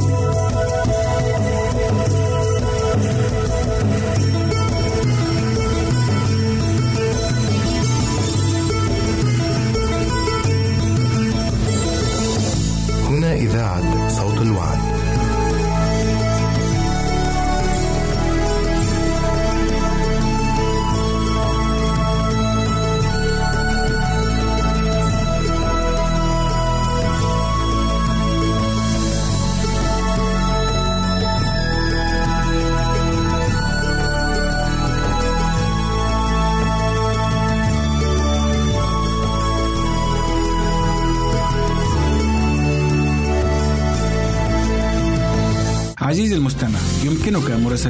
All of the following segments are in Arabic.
هنا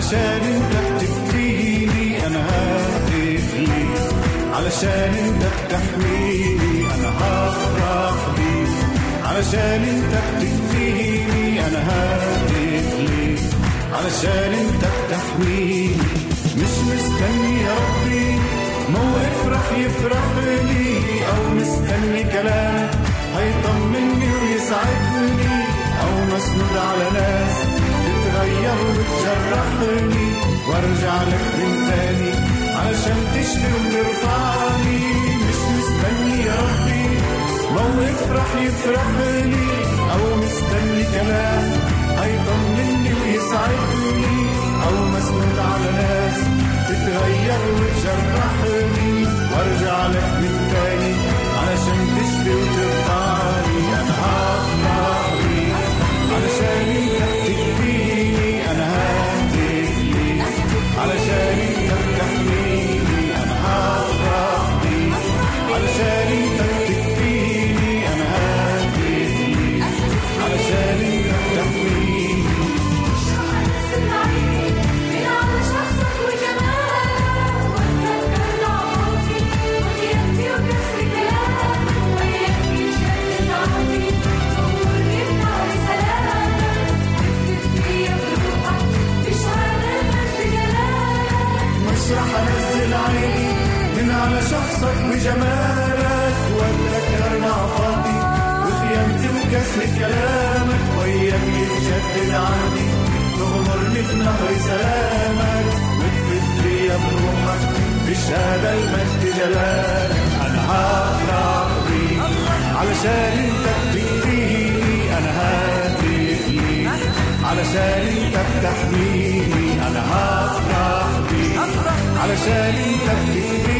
علشان انت بتكفيني أنا ههتف علشان انت بتحميني أنا هفرح بيك علشان انت بتكفيني أنا ههتف ليك علشان انت بتحميني مش مستني يا ربي موقف رح يفرح لي أو مستني كلام هيطمني ويسعدني أو مسنود على ناس. تتغير وتجرحني وارجع لك من تاني علشان تشفي وترفعني مش مستني يا ربي موقف رح يفرح لي أو مستني كلام هيطمني ويسعدني أو مسنود على ناس تتغير وتجرحني وارجع لك من تاني علشان تشفي وترفعني أنا بيك علشان انت على شخصك وجمالك واتذكر نعفاتي وخيانتي وكسر كلامك وياك يتجدد عندي تغمرني في نهر سلامك وتفت فيا بروحك بشهادة المجد جلالك. أنا هفرح بيك علشان أنت بتكفيني أنا ههتف ليك علشان أنت بتحميني أنا هفرح بيك علشان أنت بتكفيني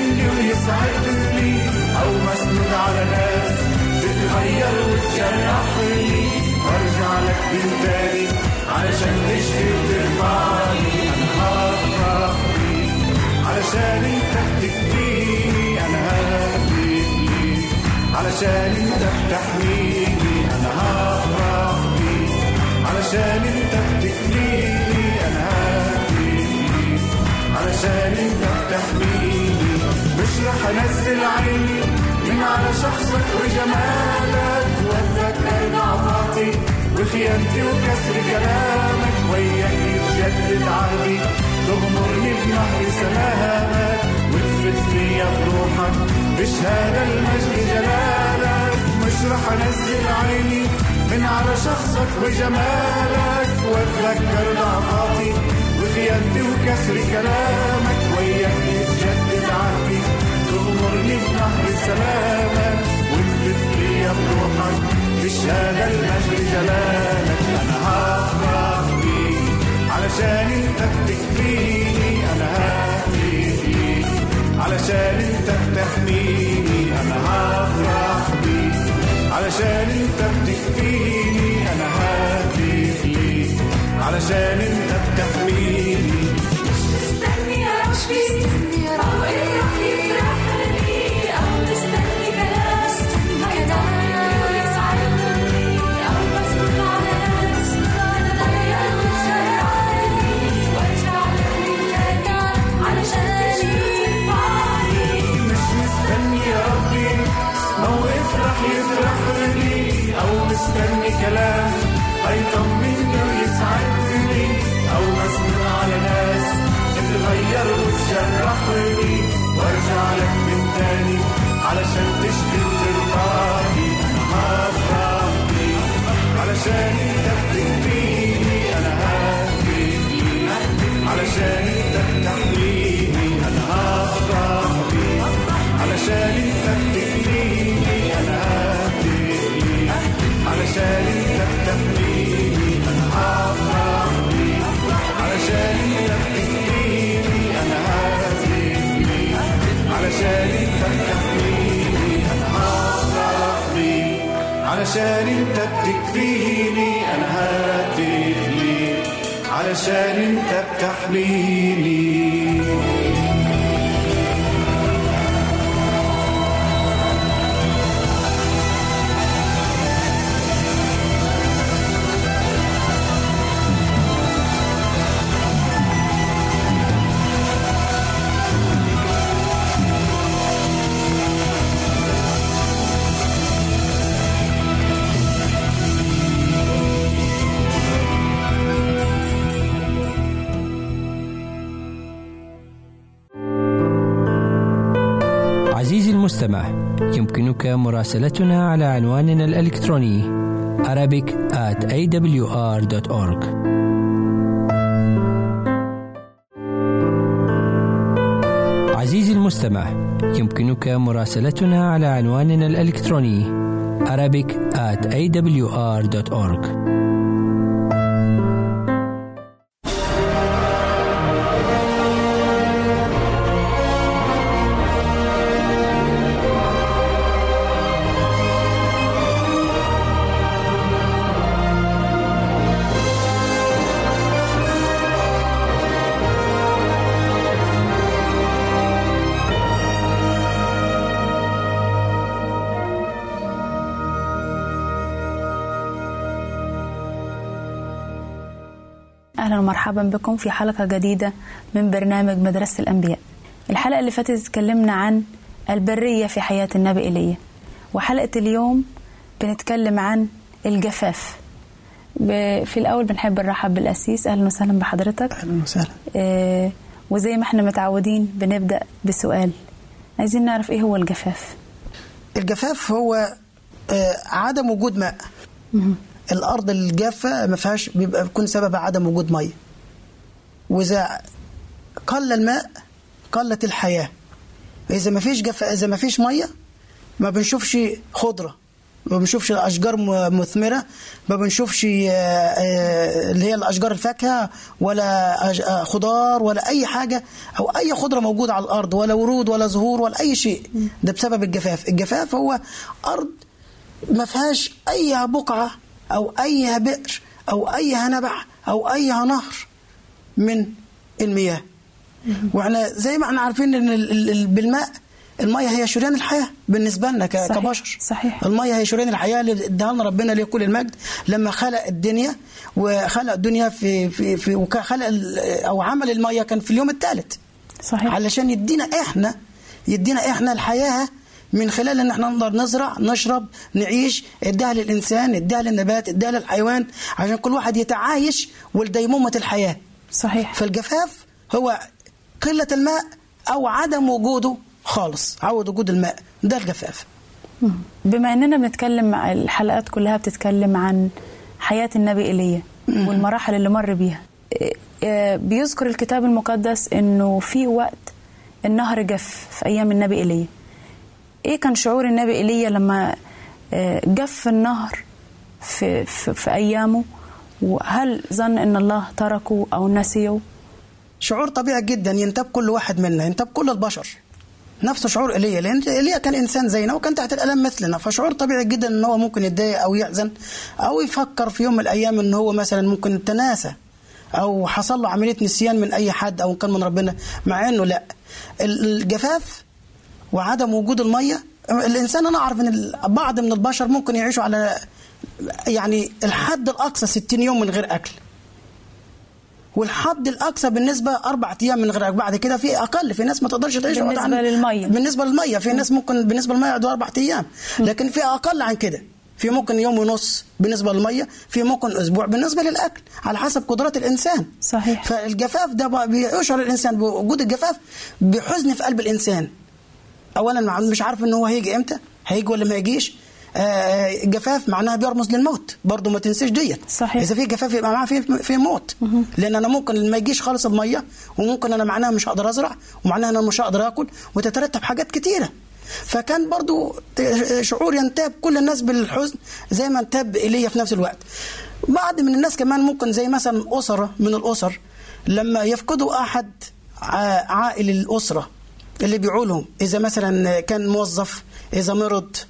ناس تتغير وتجرحني وارجع لك من تاني علشان تشفي وترفعني أنا هفرح بيك علشان انت بتكفيني أنا ههتف ليك علشان انت بتحميني أنا هفرح بيك علشان انت بتكفيني انت بتحميني مش رح انزل عيني من على شخصك وجمالك. واتذكر ضعفاتي وخيانتي وكسر كلامك. وياك يتجدد عهدي تغمرني بنهر سلامك. وتفت فيا بروحك بشهادة المجد جلالك. مش رح انزل عيني من على شخصك وجمالك. واتذكر ضعفاتي وخيانتي وكسر كلامك وياك يتجدد عهدي. تغمرني بنهر سلامك وتفت فيا بروحك بشهادة المجد جلالك. أنا هفرح بيك علشان أنت بتكفيني أنا ههتف ليك علشان أنت بتحميني أنا هفرح بيك علشان أنت بتكفيني أنا ههتف ليك علشان أنت علشان انت بتكفيني أنا ههتف ليك علشان انت بتحميني أنا هفرح بيك علشان انت بتكفيني أنا ههتف ليك علشان انت بتحميني أنا هفرح بيك علشان انت بتكفيني أنا ههتف ليك علشان انت بتحميني أنا هفرح بيك علشان انت بتكفيني أنا ههتف ليك علشان أنت بتحميني. مراسلتنا على عنواننا الإلكتروني Arabic at awr.org عزيزي المستمع يمكنك مراسلتنا على عنواننا الإلكتروني Arabic at awr.org أهلا ومرحبا بكم في حلقة جديدة من برنامج مدرسة الأنبياء. الحلقة اللي فاتت اتكلمنا عن البرية في حياة النبي إيليا وحلقة اليوم بنتكلم عن الجفاف. في الأول بنحب نرحب بالأسيس أهلا وسهلا بحضرتك. أهلا وسهلا. آه، وزي ما إحنا متعودين بنبدأ بسؤال. عايزين نعرف إيه هو الجفاف؟ الجفاف هو آه، عدم وجود ماء. الأرض الجافة ما فيهاش بيبقى بيكون سبب عدم وجود مية. وإذا قل الماء قلت الحياة. إذا ما فيش جف إذا ما فيش مية ما بنشوفش خضرة ما بنشوفش أشجار مثمرة ما بنشوفش آه، آه، اللي هي الأشجار الفاكهة ولا آه، خضار ولا أي حاجة أو أي خضرة موجودة على الأرض ولا ورود ولا زهور ولا أي شيء. ده بسبب الجفاف. الجفاف هو أرض ما فيهاش أي بقعة أو أي بئر أو أي نبع أو أي نهر. من المياه. وإحنا زي ما إحنا عارفين إن ال- ال- ال- بالماء الميه هي شريان الحياة بالنسبة لنا كبشر. صحيح. الميه هي شريان الحياة اللي اداها لنا ربنا ليه كل المجد. لما خلق الدنيا وخلق الدنيا في في في وخلق أو عمل الميه كان في اليوم الثالث. صحيح. علشان يدينا إحنا يدينا إحنا الحياة من خلال إن إحنا نقدر نزرع نشرب نعيش اديها للانسان اديها للنبات اديها للحيوان عشان كل واحد يتعايش ولديمومة الحياة. صحيح. فالجفاف هو قلة الماء أو عدم وجوده خالص عود وجود الماء. ده الجفاف. بما إننا بنتكلم الحلقات كلها بتتكلم عن حياة النبي إيليا والمراحل اللي مر بيها. إيه، إيه، بيذكر الكتاب المقدس إنه في وقت النهر جف في أيام النبي إيليا. إيه كان شعور النبي إيليا لما إيه، جف النهر في, في, في أيامه؟ وهل ظن إن الله تركه أو نسيه؟ شعور طبيعي جدا ينتاب كل واحد منا ينتاب كل البشر. نفس شعور ايليا لأن ايليا كان إنسان زينا وكان تحت الألم مثلنا فشعور طبيعي جدا إن هو ممكن يتضايق أو يحزن أو يفكر في يوم من الأيام إن هو مثلا ممكن تناسى أو حصل له عملية نسيان من أي حد أو كان من ربنا مع إنه لأ. ال- الجفاف وعدم وجود المية الإنسان أنا أعرف إن بعض من البشر ممكن يعيشوا على يعني الحد الأقصى 60 يوم من غير أكل. والحد الأقصى بالنسبة أربع أيام من غير بعد كده في أقل في ناس ما تقدرش تعيش بالنسبة عن- للمية. بالنسبة للمية في ناس ممكن بالنسبة للمية يقعدوا أربع أيام. لكن في أقل عن كده. في ممكن يوم ونص بالنسبة للمية في ممكن أسبوع بالنسبة للأكل على حسب قدرات الإنسان. صحيح. فالجفاف ده بيشعر الإنسان بوجود الجفاف بحزن في قلب الإنسان. اولا مع- مش عارف إن هو هيجي إمتى هيجي ولا ما يجيش. جفاف معناها بيرمز للموت. برضه ما تنسيش ديت. صحيح. إذا في جفاف يبقى معاه في في موت. لأن أنا ممكن ما يجيش خالص المية وممكن أنا معناها مش هقدر أزرع ومعناها أنا مش هقدر آكل وتترتب حاجات كتيرة. فكان برضو شعور ينتاب كل الناس بالحزن زي ما انتاب إيليا في نفس الوقت. بعض من الناس كمان ممكن زي مثلا أسرة من الأسر لما يفقدوا أحد عائل الأسرة اللي بيعولهم إذا مثلا كان موظف إذا مرض آه،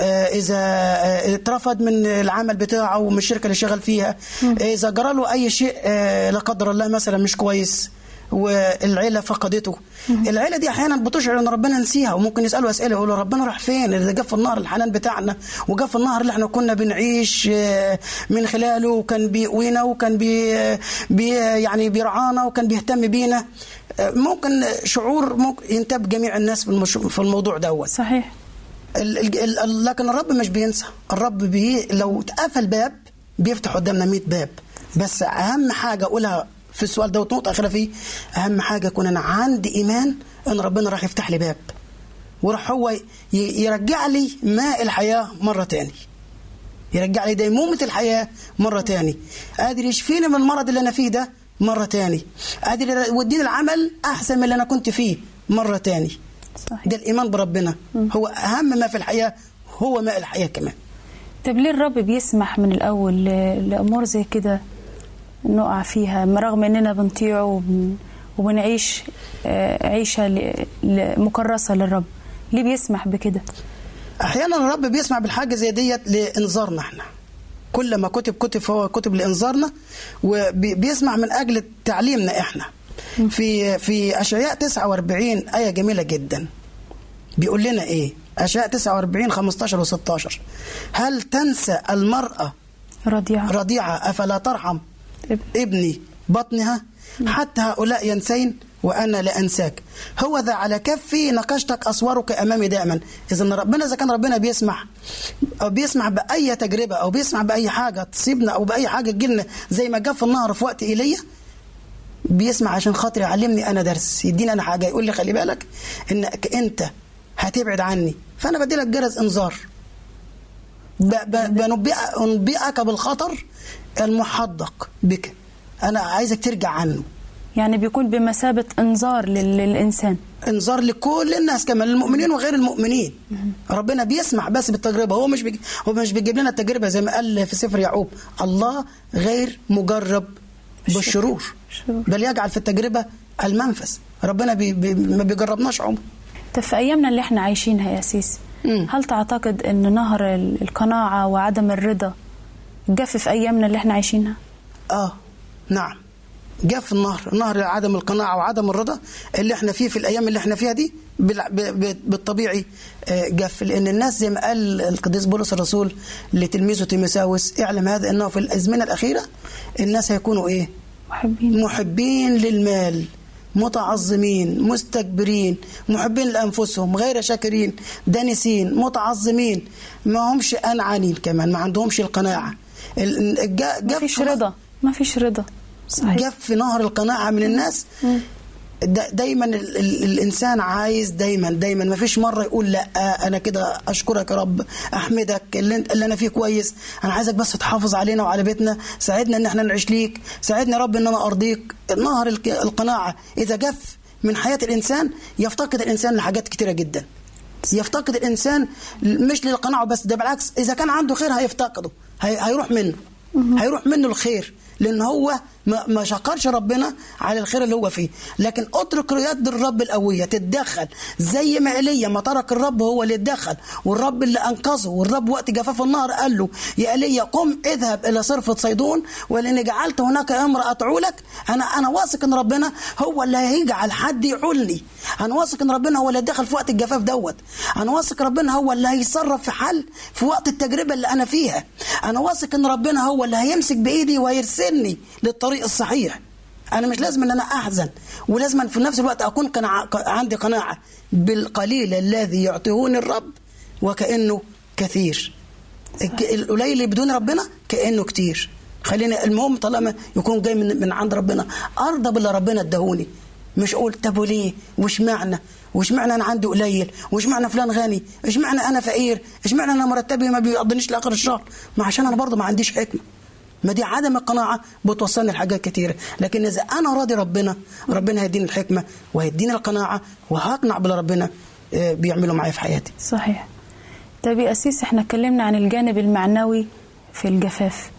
إذا آه، اترفض من العمل بتاعه ومن الشركة اللي شغال فيها. إذا جرى له أي شيء آه، لا قدر الله مثلا مش كويس والعيلة فقدته. العيلة دي أحيانا بتشعر إن ربنا نسيها وممكن يسألوا أسئلة يقولوا ربنا راح فين؟ اللي جف النهر الحنان بتاعنا وجف النهر اللي إحنا كنا بنعيش آه، من خلاله وكان بيقوينا وكان بي بي يعني بيرعانا وكان بيهتم بينا. آه، ممكن شعور ممكن ينتاب جميع الناس في الموضوع دوت. صحيح. لكن الرب مش بينسى. الرب بي لو اتقفل باب بيفتح قدامنا 100 باب. بس أهم حاجة أقولها في السؤال ده ونقطه أخيرة فيه أهم حاجة يكون أنا عندي إيمان إن ربنا راح يفتح لي باب. وراح هو يرجع لي ماء الحياة مرة تاني. يرجع لي ديمومة الحياة مرة تاني. قادر يشفيني من المرض اللي أنا فيه ده مرة تاني. قادر يوديني العمل أحسن من اللي أنا كنت فيه مرة تاني. صحيح. ده الإيمان بربنا. هو أهم ما في الحياة هو ماء الحياة كمان. طب ليه الرب بيسمح من الأول ل- لأمور زي كده نقع فيها؟ رغم إننا بنطيعه وبن وبنعيش آه، عيشة ل- مكرسة للرب ليه بيسمح بكده؟ أحيانا الرب بيسمع بالحاجة زي ديت لإنذارنا إحنا. كل ما كتب كتب فهو كتب لإنذارنا وبيسمع من أجل تعليمنا إحنا. في في أشعياء 49 آية جميلة جدا. بيقول لنا إيه؟ أشعياء 49 15 و16 هل تنسى المرأة رضيعة. رضيعة أفلا ترحم؟ ابن. ابني بطنها؟ حتى هؤلاء ينسين؟ وأنا لا أنساك. هو ذا على كفي نقشتك أسوارك أمامي دائما. إذا ربنا إذا كان ربنا بيسمح أو بيسمع بأي تجربة أو بيسمع بأي حاجة تصيبنا أو بأي حاجة تجيلنا زي ما جاء في النهر في وقت إيليا بيسمع عشان خاطر يعلمني أنا درس. يديني أنا حاجة يقول لي خلي بالك إنك أنت هتبعد عني. فأنا بدي لك جرس إنذار. ب- ب- بنبئ- أنبئك بالخطر المحدق بك. أنا عايزك ترجع عنه. يعني بيكون بمثابة إنذار لل- للإنسان. إنذار لكل الناس كمان المؤمنين وغير المؤمنين. ربنا بيسمع بس بالتجربة. هو مش بيج... هو مش بيجيب لنا التجربة زي ما قال في سفر يعقوب. الله غير مجرب بالشرور. الشرور. بل يجعل في التجربة المنفذ. ربنا بي... بي... ما بيجربناش عمر. طب في أيامنا اللي إحنا عايشينها يا قسيس مم. هل تعتقد أن نهر ال- القناعة وعدم الرضا جف في أيامنا اللي إحنا عايشينها؟ آه نعم. في النهر. نهر عدم القناعة وعدم الرضا اللي إحنا فيه في الأيام اللي إحنا فيها دي بالطبيعي آه، جف لأن الناس زي ما قال القديس بولس الرسول لتلميذه تيموساوس اعلم هذا أنه في الأزمنة الأخيرة الناس هيكونوا إيه؟ محبين. محبين للمال متعظمين مستكبرين محبين لأنفسهم غير شاكرين دانسين متعظمين. ما همش انعانين كمان ما عندهمش القناعة. ما فيش رضا ما فيش رضا صحيح. جف نهر القناعة من الناس. دايما ال ال الإنسان عايز دايما دايما. ما فيش مرة يقول لا أنا كده أشكرك يا رب أحمدك اللي, أنا فيه كويس. أنا عايزك بس تحافظ علينا وعلى بيتنا ساعدنا إن إحنا نعيش ليك ساعدنا يا رب إن أنا أرضيك. نهر القناعة إذا جف من حياة الإنسان يفتقد الإنسان لحاجات كتيرة جدا. يفتقد الإنسان مش للقناعة بس ده بالعكس إذا كان عنده خير هيفتقده هي هيروح منه. هيروح منه الخير لأن هو ما شكرش ربنا على الخير اللي هو فيه. لكن اترك يد الرب القوية تتدخل. زي ما إيليا ما ترك الرب هو اللي اتدخل. والرب اللي أنقذه. والرب وقت جفاف النهر قال له يا إيليا قم اذهب إلى صرفة صيدون. ولاني جعلت هناك امرأة تعولك أنا أنا واثق إن ربنا هو اللي هيجعل حد يعولني أنا واثق إن ربنا هو اللي دخل في وقت الجفاف دوت. أنا واثق ربنا هو اللي هيتصرف في حل في وقت التجربة اللي أنا فيها. أنا واثق إن ربنا هو اللي هيمسك بإيدي وهيرسلني للطريق الصحيح. أنا مش لازم إن أنا أحزن ولازم في نفس الوقت أكون قناعة عندي قناعة بالقليل الذي يعطيهوني الرب وكأنه كثير. القليل اللي بدون ربنا كأنه كتير. خلينا المهم طالما يكون جاي من, من عند ربنا. أرضى باللي ربنا اداهوني. مش أقول طب وليه؟ وش معنى؟ وش معنى أنا عندي قليل؟ وش معنى فلان غني؟ إيش معنى أنا فقير؟ إيش معنى أنا مرتبي ما بيقضنيش لآخر الشهر؟ ما عشان أنا برضه ما عنديش حكمة. ما دي عدم القناعة بتوصلني لحاجات كتيرة. لكن إذا أنا راضي ربنا ربنا هيديني الحكمة وهيديني القناعة وهقنع باللي ربنا آه، بيعمله معايا في حياتي. صحيح. طيب يا أسيس إحنا اتكلمنا عن الجانب المعنوي في الجفاف.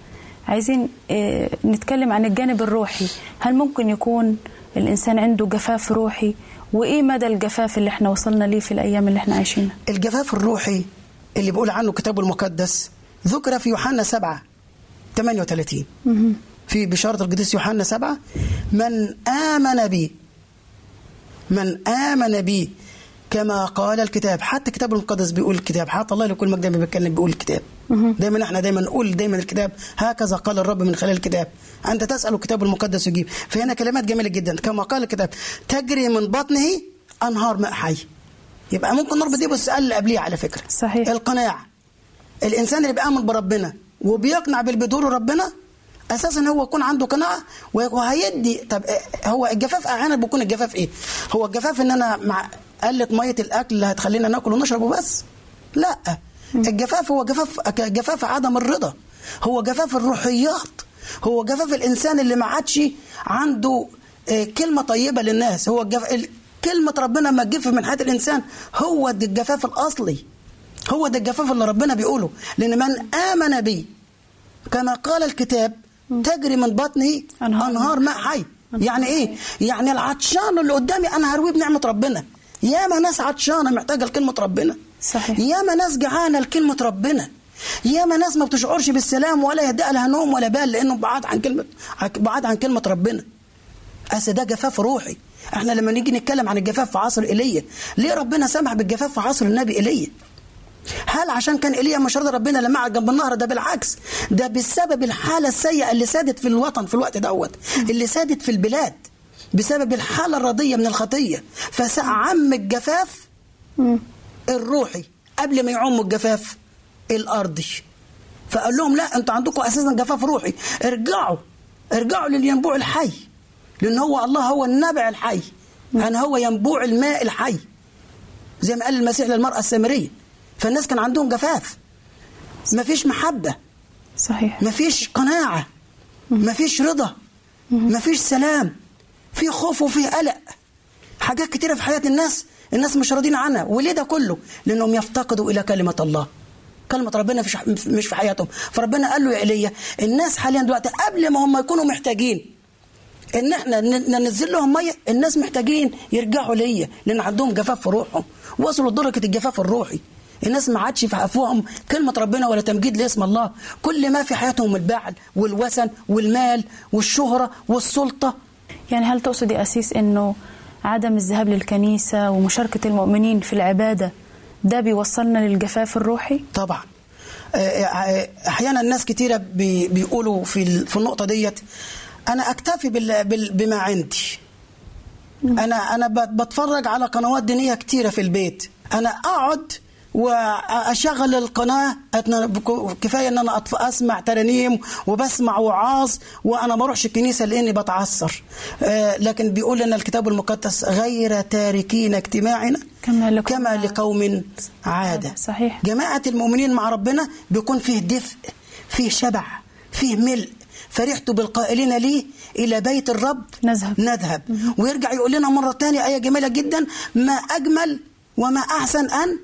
عايزين آه نتكلم عن الجانب الروحي. هل ممكن يكون الإنسان عنده جفاف روحي؟ وإيه مدى الجفاف اللي إحنا وصلنا ليه في الأيام اللي إحنا عايشينها؟ الجفاف الروحي اللي بيقول عنه الكتاب المقدس ذكر في يوحنا 7 38 في بشارة القديس يوحنا 7 من آمن بي من آمن بي كما قال الكتاب. حتى الكتاب المقدس بيقول الكتاب حتى الله لكل مجد بيتكلم بيقول الكتاب. دايما إحنا دايما نقول دايما الكتاب هكذا قال الرب من خلال الكتاب. أنت تسأل الكتاب المقدس يجيب. فهنا كلمات جميلة جدا. كما قال الكتاب تجري من بطنه أنهار ماء حي. يبقى ممكن نربط دي بالسؤال اللي قبليه على فكرة. صحيح. القناعه الإنسان اللي بيآمن بربنا وبيقنع باللي بيدور ربنا أساسا هو يكون عنده قناعة وهيدي طب إيه- هو الجفاف أحيانا بيكون الجفاف إيه؟ هو الجفاف إن أنا مع قلة مية الأكل اللي هتخلينا ناكل ونشرب وبس؟ لأ الجفاف هو جفاف جفاف عدم الرضا. هو جفاف الروحيات. هو جفاف الإنسان اللي ما عادش عنده آه، كلمة طيبة للناس. هو الجف... ال- كلمة ربنا ما تجف من حياة الإنسان هو الجفاف الأصلي. هو ده الجفاف اللي ربنا بيقوله. لأن من آمن بي كما قال الكتاب تجري من بطنه أنهار أنهار ماء حي. يعني إيه؟ يعني العطشان اللي قدامي أنا هرويه بنعمة ربنا. ياما ناس عطشانة محتاجة لكلمة ربنا. صحيح. ياما ناس جعانة لكلمة ربنا. ياما ناس ما بتشعرش بالسلام ولا يهدأ لها نوم ولا بال لأنه بعاد عن كلمة بعاد عن كلمة ربنا. أصل ده جفاف روحي. إحنا لما نيجي نتكلم عن الجفاف في عصر إيليا ليه ربنا سمح بالجفاف في عصر النبي إيليا؟ هل عشان كان ايليا مش راضي ربنا لما قعد جنب النهر؟ ده بالعكس ده بسبب الحالة السيئة اللي سادت في الوطن في الوقت دوت اللي سادت في البلاد بسبب الحالة الرضية من الخطية. فعم الجفاف الروحي قبل ما يعم الجفاف الأرضي. فقال لهم لا أنتوا عندكم أساسا جفاف روحي. ارجعوا ارجعوا للينبوع الحي لأن هو الله هو النبع الحي. يعني هو ينبوع الماء الحي. زي ما قال المسيح للمرأة السامرية. فالناس كان عندهم جفاف. مفيش محبة. صحيح. مفيش قناعة. مفيش رضا. مفيش سلام. في خوف وفي قلق. حاجات كتيرة في حياة الناس الناس مش راضين عنها. وليه ده كله؟ لأنهم يفتقدوا إلى كلمة الله. كلمة ربنا مش في حياتهم. فربنا قال له يا ايليا الناس حاليا دلوقتي قبل ما هم يكونوا محتاجين إن إحنا ننزل لهم مية الناس محتاجين يرجعوا ليا. لأن عندهم جفاف في روحهم. وصلوا لدرجة الجفاف الروحي. الناس ما عادش في افواههم كلمة ربنا ولا تمجيد لاسم الله. كل ما في حياتهم البعل والوثن والمال والشهرة والسلطة. يعني هل تقصد يا أسيس أنه عدم الذهاب للكنيسة ومشاركة المؤمنين في العبادة ده بيوصلنا للجفاف الروحي؟ طبعا. آه، آه، أحيانا الناس كتيرة بي- بيقولوا في في النقطة ديت أنا أكتفي بما عندي. أنا أنا بتفرج على قنوات دينية كتيرة في البيت. أنا أقعد وأشغل القناة كفاية إن أنا أسمع ترانيم وبسمع وعاظ وأنا ما أروحش الكنيسة لأني بتعثر آه، لكن بيقول لنا الكتاب المقدس غير تاركين اجتماعنا كما لقوم كما. لقوم عادة صحيح. جماعة المؤمنين مع ربنا بيكون فيه دفء فيه شبع فيه ملء فرحت بالقائلين لي إلى بيت الرب نذهب. نذهب ويرجع يقول لنا مرة ثانية آية جميلة جدا ما أجمل وما أحسن أن ي-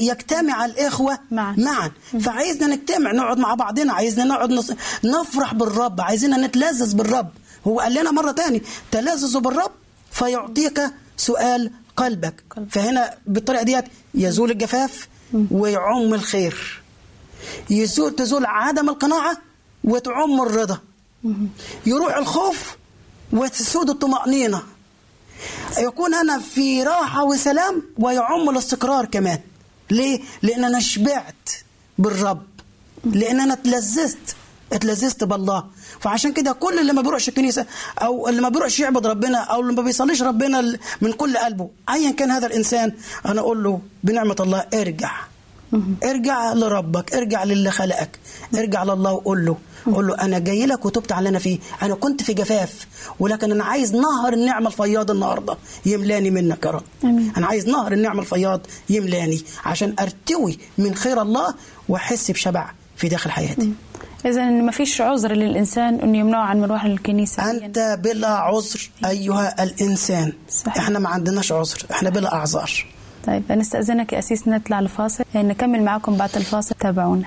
يجتمع الإخوة معا. معا. فعايزنا نجتمع نقعد مع بعضنا. عايزنا نقعد نص... نفرح بالرب. عايزين نتلذذ بالرب. هو قال لنا مرة ثانية تلذذوا بالرب فيعطيك سؤال قلبك. فهنا بالطريقة ديت يزول الجفاف ويعم الخير. يزول تزول عدم القناعة وتعم الرضا. يروح الخوف وتسود الطمأنينة. يكون أنا في راحة وسلام ويعم الاستقرار كمان. ليه؟ لأن أنا شبعت بالرب. لأن أنا اتلذذت. اتلذذت بالله. فعشان كده كل اللي ما بيروحش الكنيسة أو اللي ما بيروحش يعبد ربنا أو اللي ما بيصليش ربنا من كل قلبه أيا كان هذا الإنسان أنا أقول له بنعمة الله ارجع. ارجع لربك ارجع للي خلقك ارجع لله وقول له قول له أنا جاي لك وتبت على اللي أنا فيه. أنا كنت في جفاف ولكن أنا عايز نهر النعمة الفياض النهارده. يملاني منك يا رب. أنا عايز نهر النعمة الفياض يملاني عشان أرتوي من خير الله وأحس بشبع في داخل حياتي. اذا ما فيش عذر للإنسان إنه يمنعه عن مروح للكنيسه أنت بلا عذر أيها الإنسان. صحيح. إحنا ما عندناش عذر. إحنا بلا أعذار. طيب نستأذنك يا أسيس نطلع لفاصل نكمل معكم بعد الفاصل. تابعونا.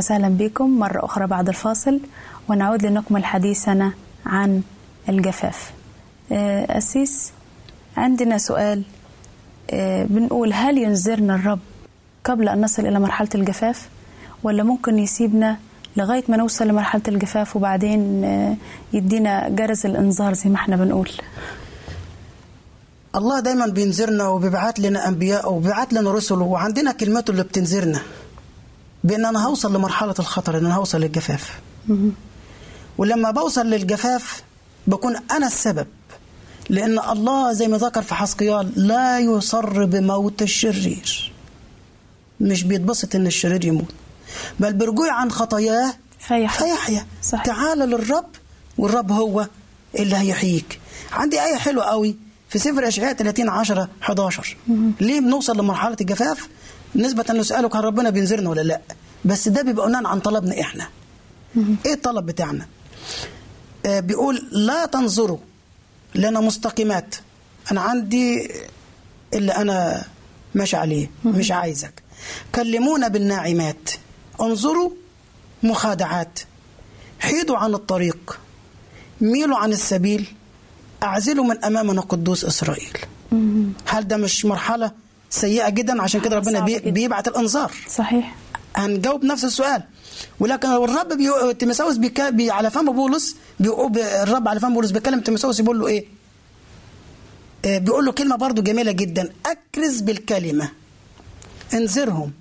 وسهلا بكم مرة أخرى بعد الفاصل ونعود لنكمل حديثنا عن الجفاف. آه، أسيس عندنا سؤال. آه، بنقول هل ينذرنا الرب قبل أن نصل إلى مرحلة الجفاف؟ ولا ممكن يسيبنا لغاية ما نوصل لمرحلة الجفاف وبعدين آه، يدينا جرس الإنذار زي ما إحنا بنقول؟ الله دايما بينذرنا وبيبعت لنا أنبياء وبيبعت لنا رسل وعندنا كلمته اللي بتنذرنا. بأن أنا هوصل لمرحلة الخطر إن أنا هوصل للجفاف. ولما بوصل للجفاف بكون أنا السبب. لأن الله زي ما ذكر في حسقيال لا يصر بموت الشرير. مش بيتبسط إن الشرير يموت. بل برجوع عن خطاياه فيحيا. فيحيا. صحيح. تعال للرب والرب هو اللي هيحييك. عندي آية حلوة قوي في سفر أشعياء 30 10 11 ليه بنوصل لمرحلة الجفاف؟ نسبة نسأله كان ربنا بينذرنا ولا لا. بس ده بيبقى بناء عن طلبنا إحنا. إيه الطلب بتاعنا؟ آه بيقول لا تنظروا لنا مستقيمات. أنا عندي اللي أنا ماشي عليه مش عايزك. كلمونا بالناعمات. انظروا مخادعات. حيدوا عن الطريق. ميلوا عن السبيل. أعزلوا من أمامنا قدوس إسرائيل. هل ده مش مرحلة سيئة جدا. عشان كده ربنا بي. بيبعت الإنذار. صحيح. هنجاوب نفس السؤال. ولكن لو الرب بيو... تيموثاوس بيك... بي... على فم بولس بيقول الرب على فم بولس بيكلم تيموثاوس بيقول له إيه؟ آه بيقول له كلمة برضو جميلة جدا. أكرز بالكلمة. انذرهم.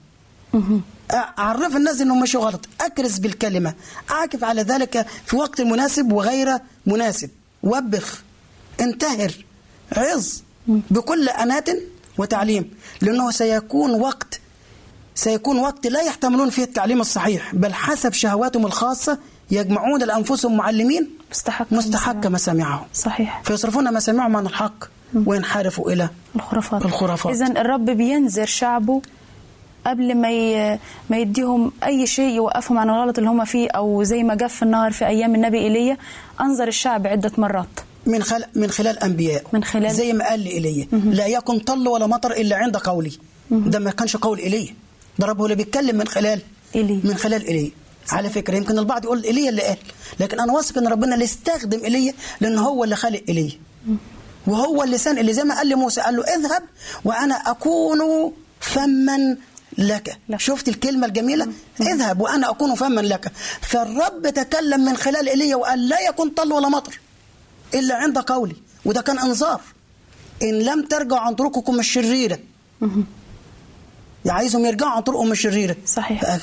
اعرف الناس إنهم مشوا غلط. أكرز بالكلمة. أعكف على ذلك في وقت مناسب وغير مناسب. وبخ. انتهر. عظ. بكل أناة وتعليم. لأنه سيكون وقت سيكون وقت لا يحتملون فيه التعليم الصحيح بل حسب شهواتهم الخاصة يجمعون لانفسهم معلمين مستحق مستحق مسامعهم. صحيح. فيصرفون مسامعهم عن الحق وينحرفوا إلى الخرافات. الخرافات. اذا الرب بينذر شعبه قبل ما ي... ما يديهم أي شيء يوقفهم عن الغلط اللي هم فيه أو زي ما جف النهر في أيام النبي إيليا أنذر الشعب عدة مرات. من خلال من خلال أنبياء. من خلال- زي ما قال لايليا لا يكن طل ولا مطر إلا عند قولي. ده ما كانش قول ايليا ده رب هو اللي بيتكلم من خلال إيليا. من خلال ايليا على فكرة يمكن البعض يقول ايليا اللي قال. لكن أنا واثق إن ربنا اللي استخدم ايليا لأن هو اللي خلق ايليا وهو اللسان اللي زي ما قال لموسى قال له اذهب وأنا أكون فما لك. لك. شفت الكلمة الجميلة؟ اذهب وأنا أكون فما لك. فالرب تكلم من خلال ايليا وقال لا يكون طل ولا مطر. إلا عند قولي. وده كان إنذار. إن لم ترجعوا عن طرقكم الشريرة. عايزهم يرجعوا عن طرقهم الشريرة. صحيح.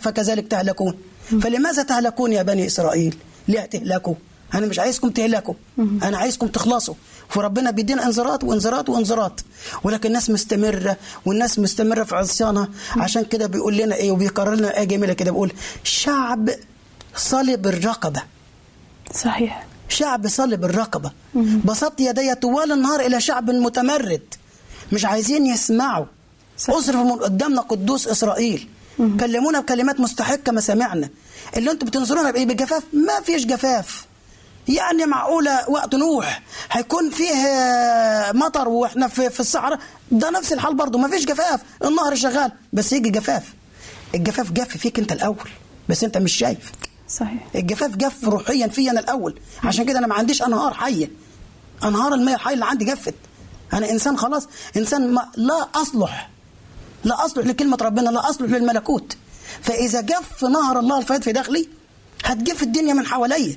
فكذلك تهلكون. فلماذا تهلكون يا بني إسرائيل؟ ليه تهلكوا أنا مش عايزكم تهلكوا. أنا عايزكم تخلصوا. فربنا بيدينا إنذارات وإنذارات وإنذارات. ولكن الناس مستمرة والناس مستمرة في عصيانها. عشان كده بيقول لنا إيه وبيكرر لنا آية جميلة كده بيقول شعب صلب الرقبة. صحيح. شعب صلب الرقبة. بسطت يدي طوال النهار إلى شعب متمرد. مش عايزين يسمعوا. أصرف من قدامنا قدوس إسرائيل. كلمونا بكلمات مستحقة ما سمعنا. اللي أنتوا بتنظرونا بإيه؟ بجفاف؟ ما فيش جفاف. يعني معقولة وقت نوح؟ هيكون فيه مطر وإحنا في, في الصحراء؟ ده نفس الحال برضه. ما فيش جفاف. النهر شغال. بس يجي جفاف. الجفاف جف فيك انت الأول. بس انت مش شايف. صحيح. الجفاف جف روحيا فيا أنا الأول. عشان كده أنا ما عنديش أنهار حية. أنهار المياه الحية اللي عندي جفت. أنا إنسان خلاص إنسان ما لا أصلح. لا أصلح لكلمة ربنا لا أصلح للملكوت. فإذا جف نهر الله الفائض في داخلي هتجف الدنيا من حواليا.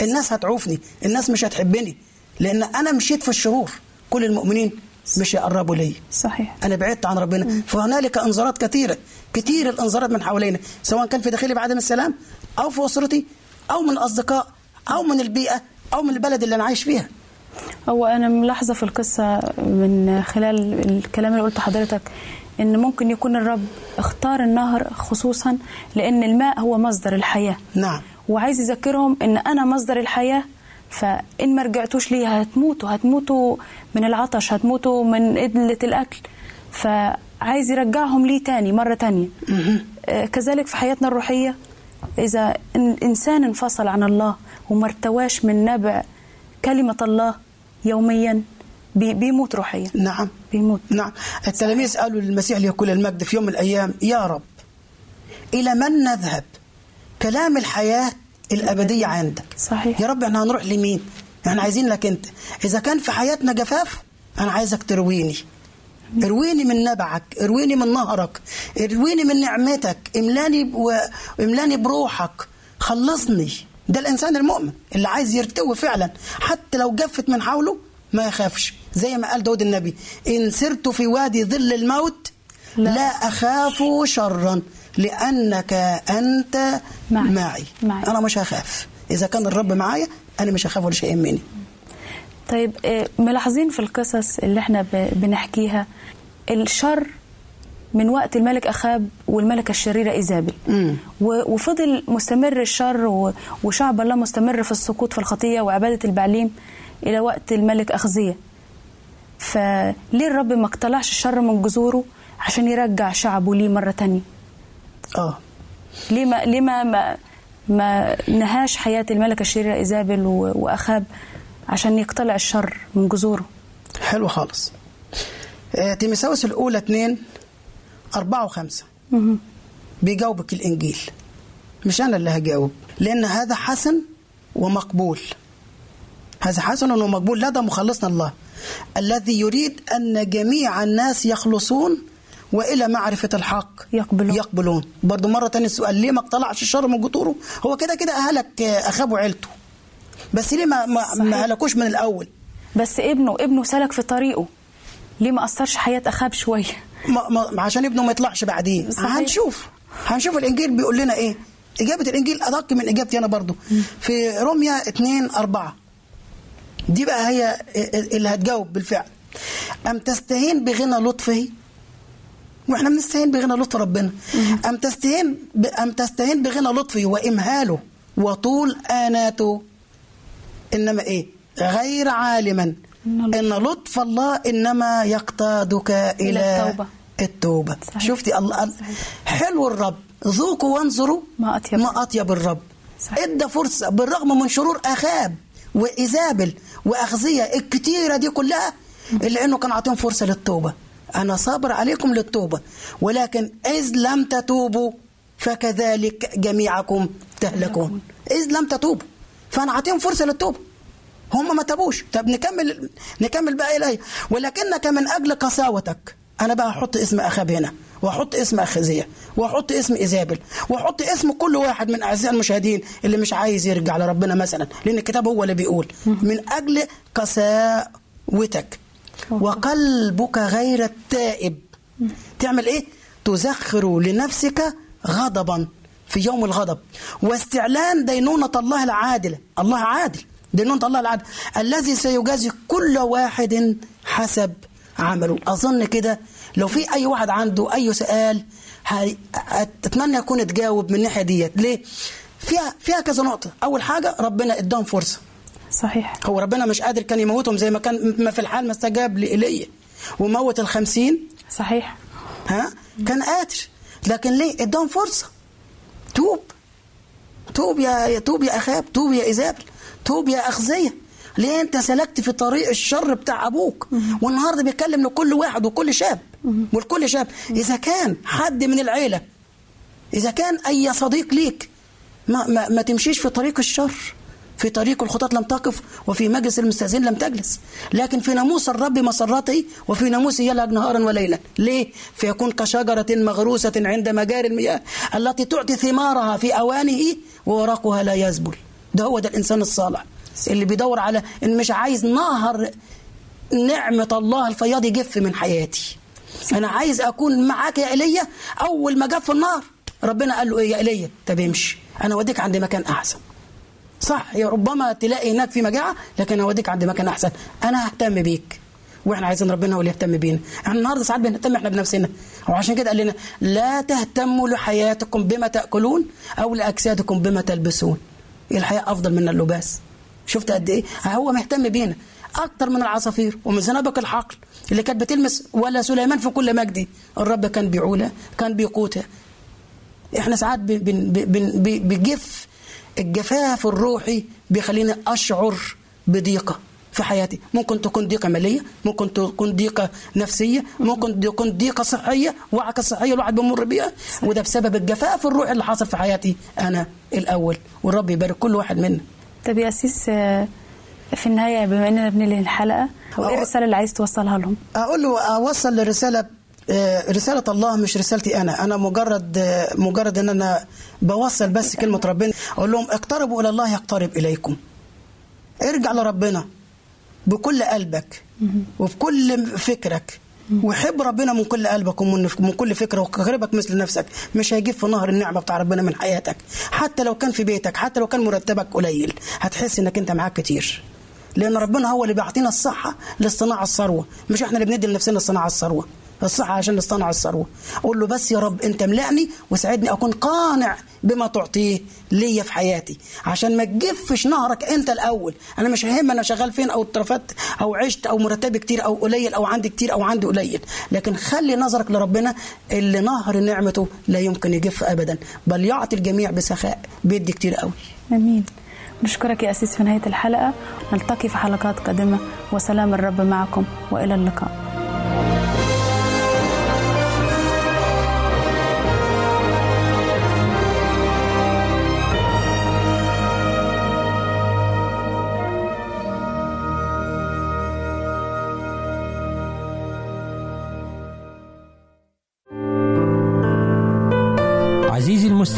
الناس هتعوفني الناس مش هتحبني. لأن أنا مشيت في الشرور كل المؤمنين مش يقربوا لي صحيح. أنا بعدت عن ربنا. فهنالك انذارات كثيرة. كثير الانذارات من حوالينا. سواء كان في داخلي بعدم السلام أو في أسرتي أو من الاصدقاء أو من البيئة أو من البلد اللي أنا عايش فيها. هو أنا ملاحظة في القصة من خلال الكلام اللي قلته حضرتك إن ممكن يكون الرب اختار النهر خصوصا لأن الماء هو مصدر الحياة. نعم. وعايز يذكرهم إن أنا مصدر الحياة فإن ما رجعتوش ليها هتموتوا هتموتوا من العطش هتموتوا من قلة الأكل. فعايز يرجعهم ليه تاني مرة تانية. آه، كذلك في حياتنا الروحية إذا الإنسان انفصل عن الله وما ارتواش من نبع كلمة الله يوميا بي- بيموت روحيا. نعم. بيموت. نعم. التلاميذ قالوا للمسيح ليكون المجد في يوم من الأيام يا رب إلى من نذهب؟ كلام الحياة الأبدية عندك. صحيح. يا رب إحنا هنروح لمين؟ إحنا عايزين لك أنت. إذا كان في حياتنا جفاف أنا عايزك ترويني. ارويني من نبعك ارويني من نهرك ارويني من نعمتك املاني ب... املاني بروحك خلصني ده الإنسان المؤمن اللي عايز يرتوي فعلا حتى لو جفت من حوله ما يخافش زي ما قال داود النبي إن سرت في وادي ظل الموت لا, لا. أخاف شرا لأنك أنت معي. معي. معي. أنا مش هخاف إذا كان الرب معايا أنا مش هخاف ولا شيء يهمني طيب آه، ملاحظين في القصص اللي إحنا بنحكيها الشر من وقت الملك أخاب والملكة الشريرة إيزابل وفضل مستمر الشر وشعب الله مستمر في السقوط في الخطية وعبادة البعليم إلى وقت الملك أخزية. فليه الرب ما اقتلعش الشر من جذوره عشان يرجع شعبه ليه مرة تانية؟ آه. ليه ما ليه ما ما, ما نهاش حياة الملكة الشريرة إيزابل وأخاب عشان يقتلع الشر من جذوره. حلو خالص. آه، تيمساوس الأولى اتنين أربعة وخمسة. بيجاوبك الإنجيل. مش أنا اللي هجاوب. لأن هذا حسن ومقبول. هذا حسن ومقبول. لدى مخلصنا الله. الذي يريد أن جميع الناس يخلصون وإلى معرفة الحق يقبلون. يقبلون. برضو مرة تانية السؤال ليه ما اقتلعش الشر من جذوره؟ هو كده كده أهلك آه، أخاب وعيلته بس ليه ما, ما, صحيح. ما هلكوش من الأول؟ بس ابنه ابنه سلك في طريقه. ليه ما أثرش حياة أخاب شوية؟ ما ما عشان ابنه ما يطلعش بعدين صحيح. هنشوف. هنشوف الإنجيل بيقول لنا إيه. إجابة الإنجيل أدق من إجابتي أنا برضو. في روميا 2 4 دي بقى هي اللي هتجاوب بالفعل. أم تستهين بغنى لطفه؟ وإحنا بنستهين بغنى لطف ربنا. أم تستهين ب... أم تستهين بغنى لطفه وإمهاله وطول آناته؟ إنما إيه؟ غير عالما. إن إن لطف الله إنما يقتادك إلى, إلى التوبة. التوبة. صحيح. شفتي؟ الله حلو الرب. ذوقوا وانظروا ما أطيب. ما أطيب الرب. صحيح. إدى فرصة بالرغم من شرور أخاب وايزابل وأخزية الكتيرة دي كلها الا انه كان عاطيهم فرصة للتوبة. أنا صابر عليكم للتوبة ولكن إذ لم تتوبوا فكذلك جميعكم تهلكون. إذ لم تتوبوا فأنا عاطيهم فرصة للتوبة. هم ما تابوش. طب نكمل نكمل بقى الايه ولكنك من أجل قساوتك. أنا بقى أحط اسم أخاب هنا وأحط اسم أخزية وأحط اسم إيزابل وأحط اسم كل واحد من أعزائي المشاهدين اللي مش عايز يرجع لربنا مثلا لأن الكتاب هو اللي بيقول. من أجل قساوتك. وقلبك غير التائب. تعمل إيه؟ تزخر لنفسك غضبا في يوم الغضب. واستعلان دينونة الله العادلة. الله عادل. دينونة الله العادل الذي سيجازي كل واحد حسب عمله. أظن كده لو في أي واحد عنده أي سؤال أتمنى يكون تجاوب من الناحية ديت. ليه؟ فيها فيها كذا نقطة. أول حاجة ربنا اداهم فرصة. صحيح. هو ربنا مش قادر كان يموتهم زي ما كان ما في الحال ما استجاب لإيليا وموت الخمسين. صحيح. ها؟ كان قادر. لكن ليه؟ اداهم فرصة. توب. توب يا توب يا أخاب. توب يا إيزابل. توب يا أخزية. ليه أنت سلكت في طريق الشر بتاع أبوك؟ والنهاردة بيتكلم لكل واحد وكل شاب. والكل شاب. إذا كان حد من العيلة إذا كان أي صديق ليك ما, ما, ما تمشيش في طريق الشر في طريق الخطاة لم تقف وفي مجلس المستهزئين لم تجلس. لكن في ناموس الرب مسرته وفي ناموسه يلهج نهارا وليلا. ليه؟ فيكون كشجرة مغروسة عند مجاري المياه التي تعطي ثمارها في أوانه وورقها لا يذبل ده هو ده الإنسان الصالح. اللي بيدور على إن مش عايز نهر نعمة الله الفياض يجف من حياتي. أنا عايز أكون معاك يا إيليا أول ما جاب في النار ربنا قال له إيه يا إيليا؟ طب امشي. أنا أوديك عند مكان أحسن. صح يا ربما تلاقي هناك في مجاعة لكن أوديك عند مكان أحسن. أنا ههتم بيك. وإحنا عايزين ربنا هو اللي يهتم بينا. إحنا النهارده ساعات بنهتم إحنا بنفسنا. وعشان كده قال لنا لا تهتموا لحياتكم بما تأكلون أو لأجسادكم بما تلبسون. الحياة أفضل من اللباس؟ شفت قد إيه؟ هو مهتم بينا أكتر من العصافير ومن زنابق الحقل اللي كانت بتلمس ولا سليمان في كل مجدي. الرب كان بيعولها كان بيقوتها. إحنا ساعات بجف الجفاف الروحي بيخليني أشعر بضيقه في حياتي. ممكن تكون ضيقة مالية ممكن تكون ضيقة نفسية ممكن تكون ضيقة صحية وعكة صحية الواحد بيمر بيها. وده بسبب الجفاف الروحي اللي حصل في حياتي أنا الأول. والرب يبارك كل واحد منا. طب يا أسيس آه، في النهاية بما إننا بننهي إيه أه. الرسالة اللي عايز توصلها لهم؟ أقول له أوصل لرسالة آه، رسالة الله مش رسالتي أنا. أنا مجرد آه، مجرد إن أنا بوصل بس كلمة ربنا. أقول لهم اقتربوا إلى الله يقترب إليكم. ارجع لربنا. بكل قلبك وبكل فكرك. وحب ربنا من كل قلبك ومن من كل فكرة وقربك مثل نفسك. مش هيجيب في نهر النعمة بتاع ربنا من حياتك. حتى لو كان في بيتك حتى لو كان مرتبك قليل هتحس إنك أنت معاك كتير. لأن ربنا هو اللي بيعطينا الصحة لاصطناع الثروه مش إحنا اللي بندي لنفسنا صناعه الثروه الصحة عشان نصطنع الثروة. أقول له بس يا رب أنت ملعني وساعدني أكون قانع بما تعطيه ليا في حياتي. عشان ما تجفش نهرك أنت الأول. أنا مش ههم أنا شغال فين أو اترفدت أو عشت أو مرتبي كتير أو قليل أو عندي كتير أو عندي قليل. لكن خلي نظرك لربنا اللي نهر نعمته لا يمكن يجف أبدا. بل يعطي الجميع بسخاء. بيدي كتير قوي. آمين. نشكرك يا أسيس في نهاية الحلقة. نلتقي في حلقات قادمة. وسلام الرب معكم. وإلى اللقاء.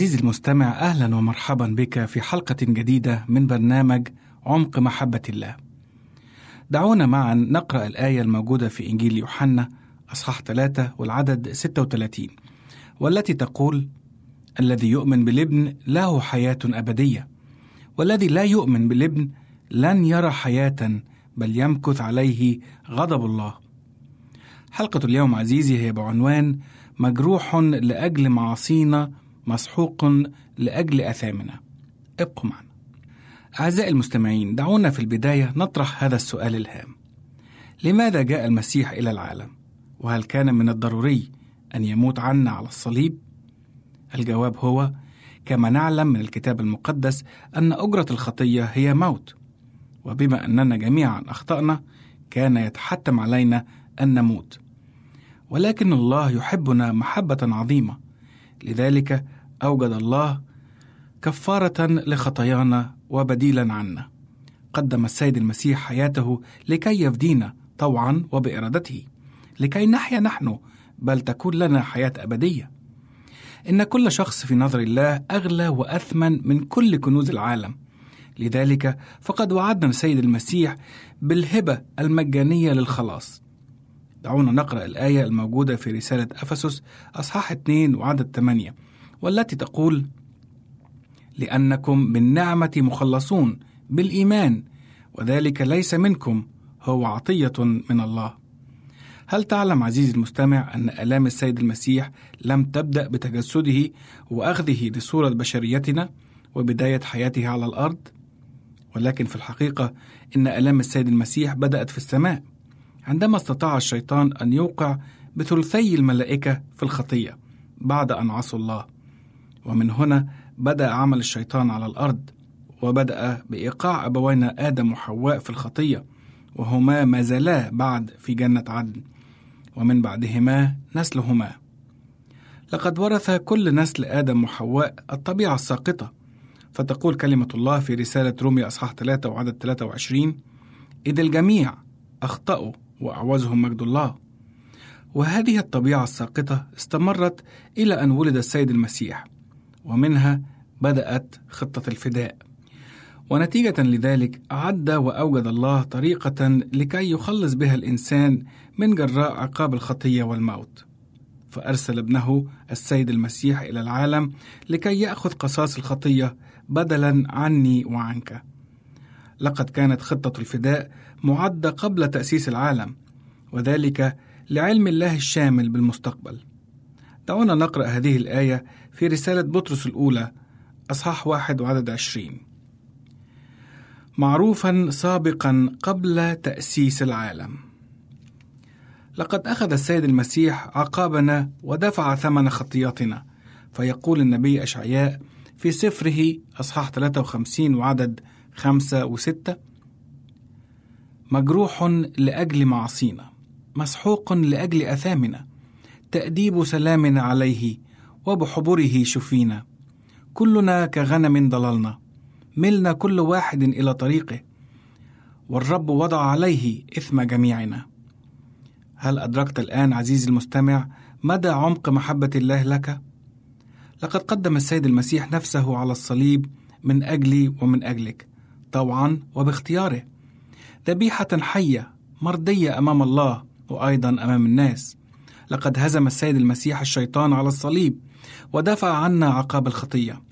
عزيزي المستمع أهلا ومرحبا بك في حلقة جديدة من برنامج عمق محبة الله. دعونا معا نقرأ الآية الموجودة في إنجيل يوحنا إصحاح 3 والعدد 36 والتي تقول: الذي يؤمن بالابن له حياة أبدية والذي لا يؤمن بالابن لن يرى حياة بل يمكث عليه غضب الله. حلقة اليوم عزيزي هي بعنوان مجروح لأجل معاصينا مسحوق لأجل آثامنا. ابقوا معنا. أعزائي المستمعين، دعونا في البداية نطرح هذا السؤال الهام. لماذا جاء المسيح إلى العالم؟ وهل كان من الضروري أن يموت عنا على الصليب؟ الجواب هو كما نعلم من الكتاب المقدس أن أجرة الخطية هي موت. وبما أننا جميعا أخطأنا كان يتحتم علينا أن نموت. ولكن الله يحبنا محبة عظيمة لذلك أوجد الله كفارة لخطايانا وبديلا عنا. قدم السيد المسيح حياته لكي يفدينا طوعا وبإرادته لكي نحيا نحن بل تكون لنا حياة أبدية. إن كل شخص في نظر الله أغلى وأثمن من كل كنوز العالم. لذلك فقد وعدنا السيد المسيح بالهبة المجانية للخلاص. دعونا نقرأ الآية الموجودة في رسالة أفسس أصحاح 2 وعدد 8 والتي تقول: لأنكم بالنعمة مخلصون بالإيمان وذلك ليس منكم هو عطية من الله. هل تعلم عزيزي المستمع أن آلام السيد المسيح لم تبدأ بتجسده وأخذه لصورة بشريتنا وبداية حياته على الأرض؟ ولكن في الحقيقة إن آلام السيد المسيح بدأت في السماء. عندما استطاع الشيطان أن يوقع بثلثي الملائكة في الخطية بعد أن عصوا الله. ومن هنا بدأ عمل الشيطان على الأرض وبدأ بإيقاع أبوينا آدم وحواء في الخطية وهما ما زالا بعد في جنة عدن. ومن بعدهما نسلهما. لقد ورث كل نسل آدم وحواء الطبيعة الساقطة. فتقول كلمة الله في رسالة روميا أصحاح 3 وعدد 23 إذ الجميع أخطأوا وأعوزهم مجد الله. وهذه الطبيعة الساقطة استمرت إلى أن ولد السيد المسيح ومنها بدأت خطة الفداء. ونتيجة لذلك أعد وأوجد الله طريقة لكي يخلص بها الإنسان من جراء عقاب الخطية والموت. فأرسل ابنه السيد المسيح إلى العالم لكي يأخذ قصاص الخطية بدلا عني وعنك. لقد كانت خطة الفداء معدة قبل تأسيس العالم وذلك لعلم الله الشامل بالمستقبل. دعونا نقرأ هذه الآية في رسالة بطرس الأولى أصحاح واحد وعدد عشرين. معروفا سابقا قبل تأسيس العالم. لقد أخذ السيد المسيح عقابنا ودفع ثمن خطياتنا فيقول النبي أشعياء في سفره أصحاح 53 وعدد خمسة وستة مجروح لأجل معصينا مسحوق لأجل أثامنا تأديب سلامنا عليه وبحبره شفينا. كلنا كغنم ضللنا ملنا كل واحد إلى طريقه والرب وضع عليه إثم جميعنا. هل أدركت الآن عزيزي المستمع مدى عمق محبة الله لك؟ لقد قدم السيد المسيح نفسه على الصليب من أجلي ومن أجلك طوعا وباختياره. ذبيحة حية مرضية أمام الله وأيضا أمام الناس. لقد هزم السيد المسيح الشيطان على الصليب ودفع عنا عقاب الخطية.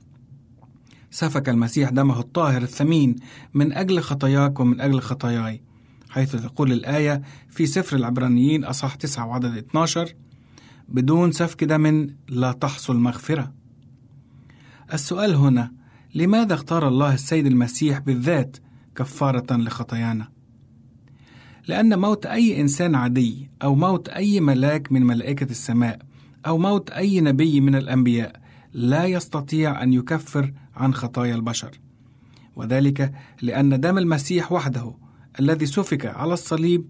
سفك المسيح دمه الطاهر الثمين من أجل خطاياك ومن أجل خطاياي حيث تقول الآية في سفر العبرانيين أصح 9 وعدد 12 بدون سفك دم لا تحصل مغفرة. السؤال هنا لماذا اختار الله السيد المسيح بالذات كفارة لخطايانا؟ لأن موت أي إنسان عادي أو موت أي ملاك من ملائكة السماء أو موت أي نبي من الأنبياء لا يستطيع أن يكفر عن خطايا البشر. وذلك لأن دم المسيح وحده الذي سفك على الصليب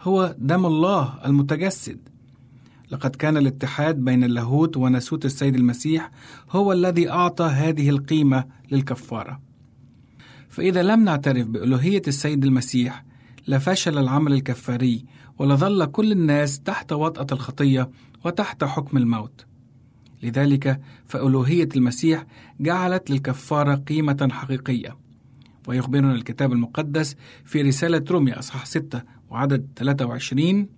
هو دم الله المتجسد. لقد كان الاتحاد بين اللاهوت وناسوت السيد المسيح هو الذي أعطى هذه القيمة للكفارة. فإذا لم نعترف بألوهية السيد المسيح لفشل العمل الكفاري ولظل كل الناس تحت وطأة الخطية وتحت حكم الموت. لذلك فألوهية المسيح جعلت للكفارة قيمة حقيقية. ويخبرنا الكتاب المقدس في رسالة روميا أصحاح 6 وعدد 23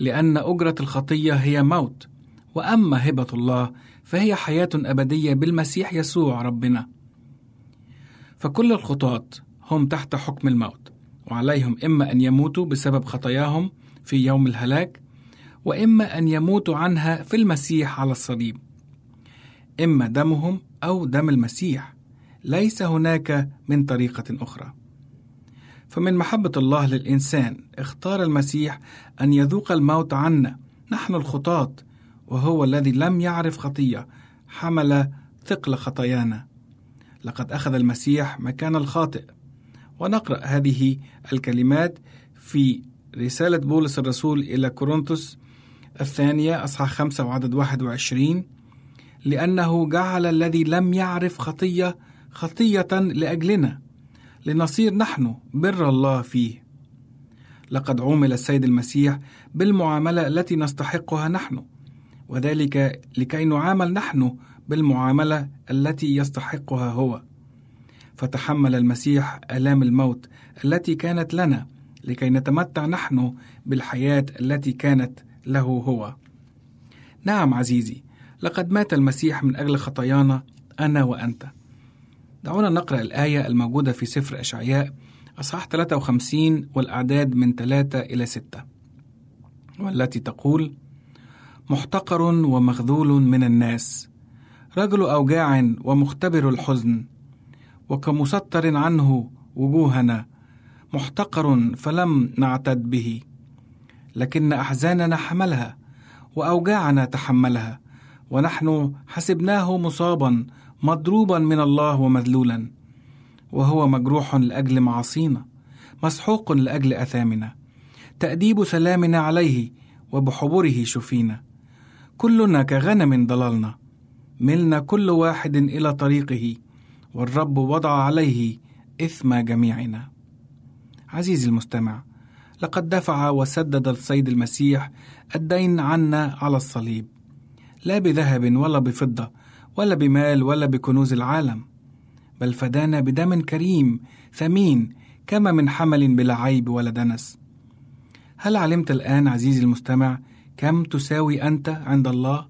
لأن أجرة الخطية هي موت وأما هبة الله فهي حياة أبدية بالمسيح يسوع ربنا. فكل الخطاة هم تحت حكم الموت. وعليهم إما أن يموتوا بسبب خطاياهم في يوم الهلاك وإما أن يموتوا عنها في المسيح على الصليب. إما دمهم أو دم المسيح ليس هناك من طريقة أخرى. فمن محبة الله للإنسان اختار المسيح أن يذوق الموت عنا نحن الخطاة وهو الذي لم يعرف خطية حمل ثقل خطايانا. لقد أخذ المسيح مكان الخاطئ. ونقرأ هذه الكلمات في رسالة بولس الرسول إلى كورنثوس الثانية أصحاح خمسة وعدد واحد وعشرين. لأنه جعل الذي لم يعرف خطية خطية لأجلنا لنصير نحن بر الله فيه. لقد عومل السيد المسيح بالمعاملة التي نستحقها نحن وذلك لكي نعامل نحن بالمعاملة التي يستحقها هو. فتحمل المسيح آلام الموت التي كانت لنا لكي نتمتع نحن بالحياة التي كانت له هو. نعم عزيزي، لقد مات المسيح من أجل خطايانا أنا وأنت. دعونا نقرأ الآية الموجودة في سفر أشعياء أصحاح 53 والأعداد من 3 إلى 6 والتي تقول: محتقر ومخذول من الناس، رجل أوجاع ومختبر الحزن، وكمستر عنه وجوهنا، محتقر فلم نعتد به. لكن أحزاننا حملها وأوجاعنا تحملها ونحن حسبناه مصابا مضروبا من الله ومذلولا. وهو مجروح لأجل معاصينا مسحوق لأجل أثامنا. تأديب سلامنا عليه وبحبره شفينا. كلنا كغنم ضللنا ملنا كل واحد إلى طريقه. والرب وضع عليه إثم جميعنا. عزيزي المستمع لقد دفع وسدد السيد المسيح الدين عنا على الصليب. لا بذهب ولا بفضة ولا بمال ولا بكنوز العالم بل فدانا بدم كريم ثمين كما من حمل بلا عيب ولا دنس. هل علمت الآن عزيزي المستمع كم تساوي أنت عند الله؟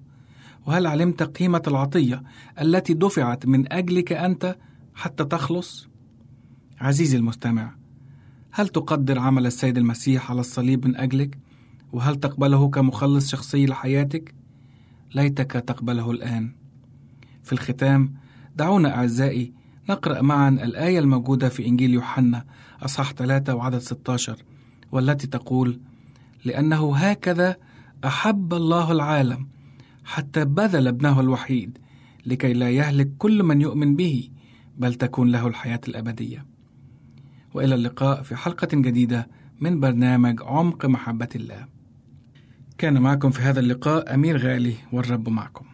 وهل علمت قيمة العطية التي دفعت من أجلك أنت حتى تخلص؟ عزيزي المستمع هل تقدر عمل السيد المسيح على الصليب من أجلك؟ وهل تقبله كمخلص شخصي لحياتك؟ ليتك تقبله الآن. في الختام دعونا أعزائي نقرأ معا الآية الموجودة في إنجيل يوحنا أصحاح 3 وعدد 16 والتي تقول: لأنه هكذا أحب الله العالم حتى بذل ابنه الوحيد لكي لا يهلك كل من يؤمن به بل تكون له الحياة الأبدية. وإلى اللقاء في حلقة جديدة من برنامج عمق محبة الله. كان معكم في هذا اللقاء أمير غالي والرب معكم.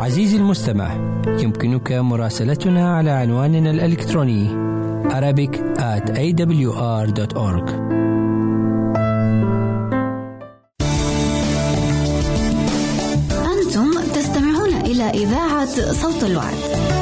عزيزي المستمع يمكنك مراسلتنا على عنواننا الإلكتروني Arabic at awr.org إذاعة صوت الوعد.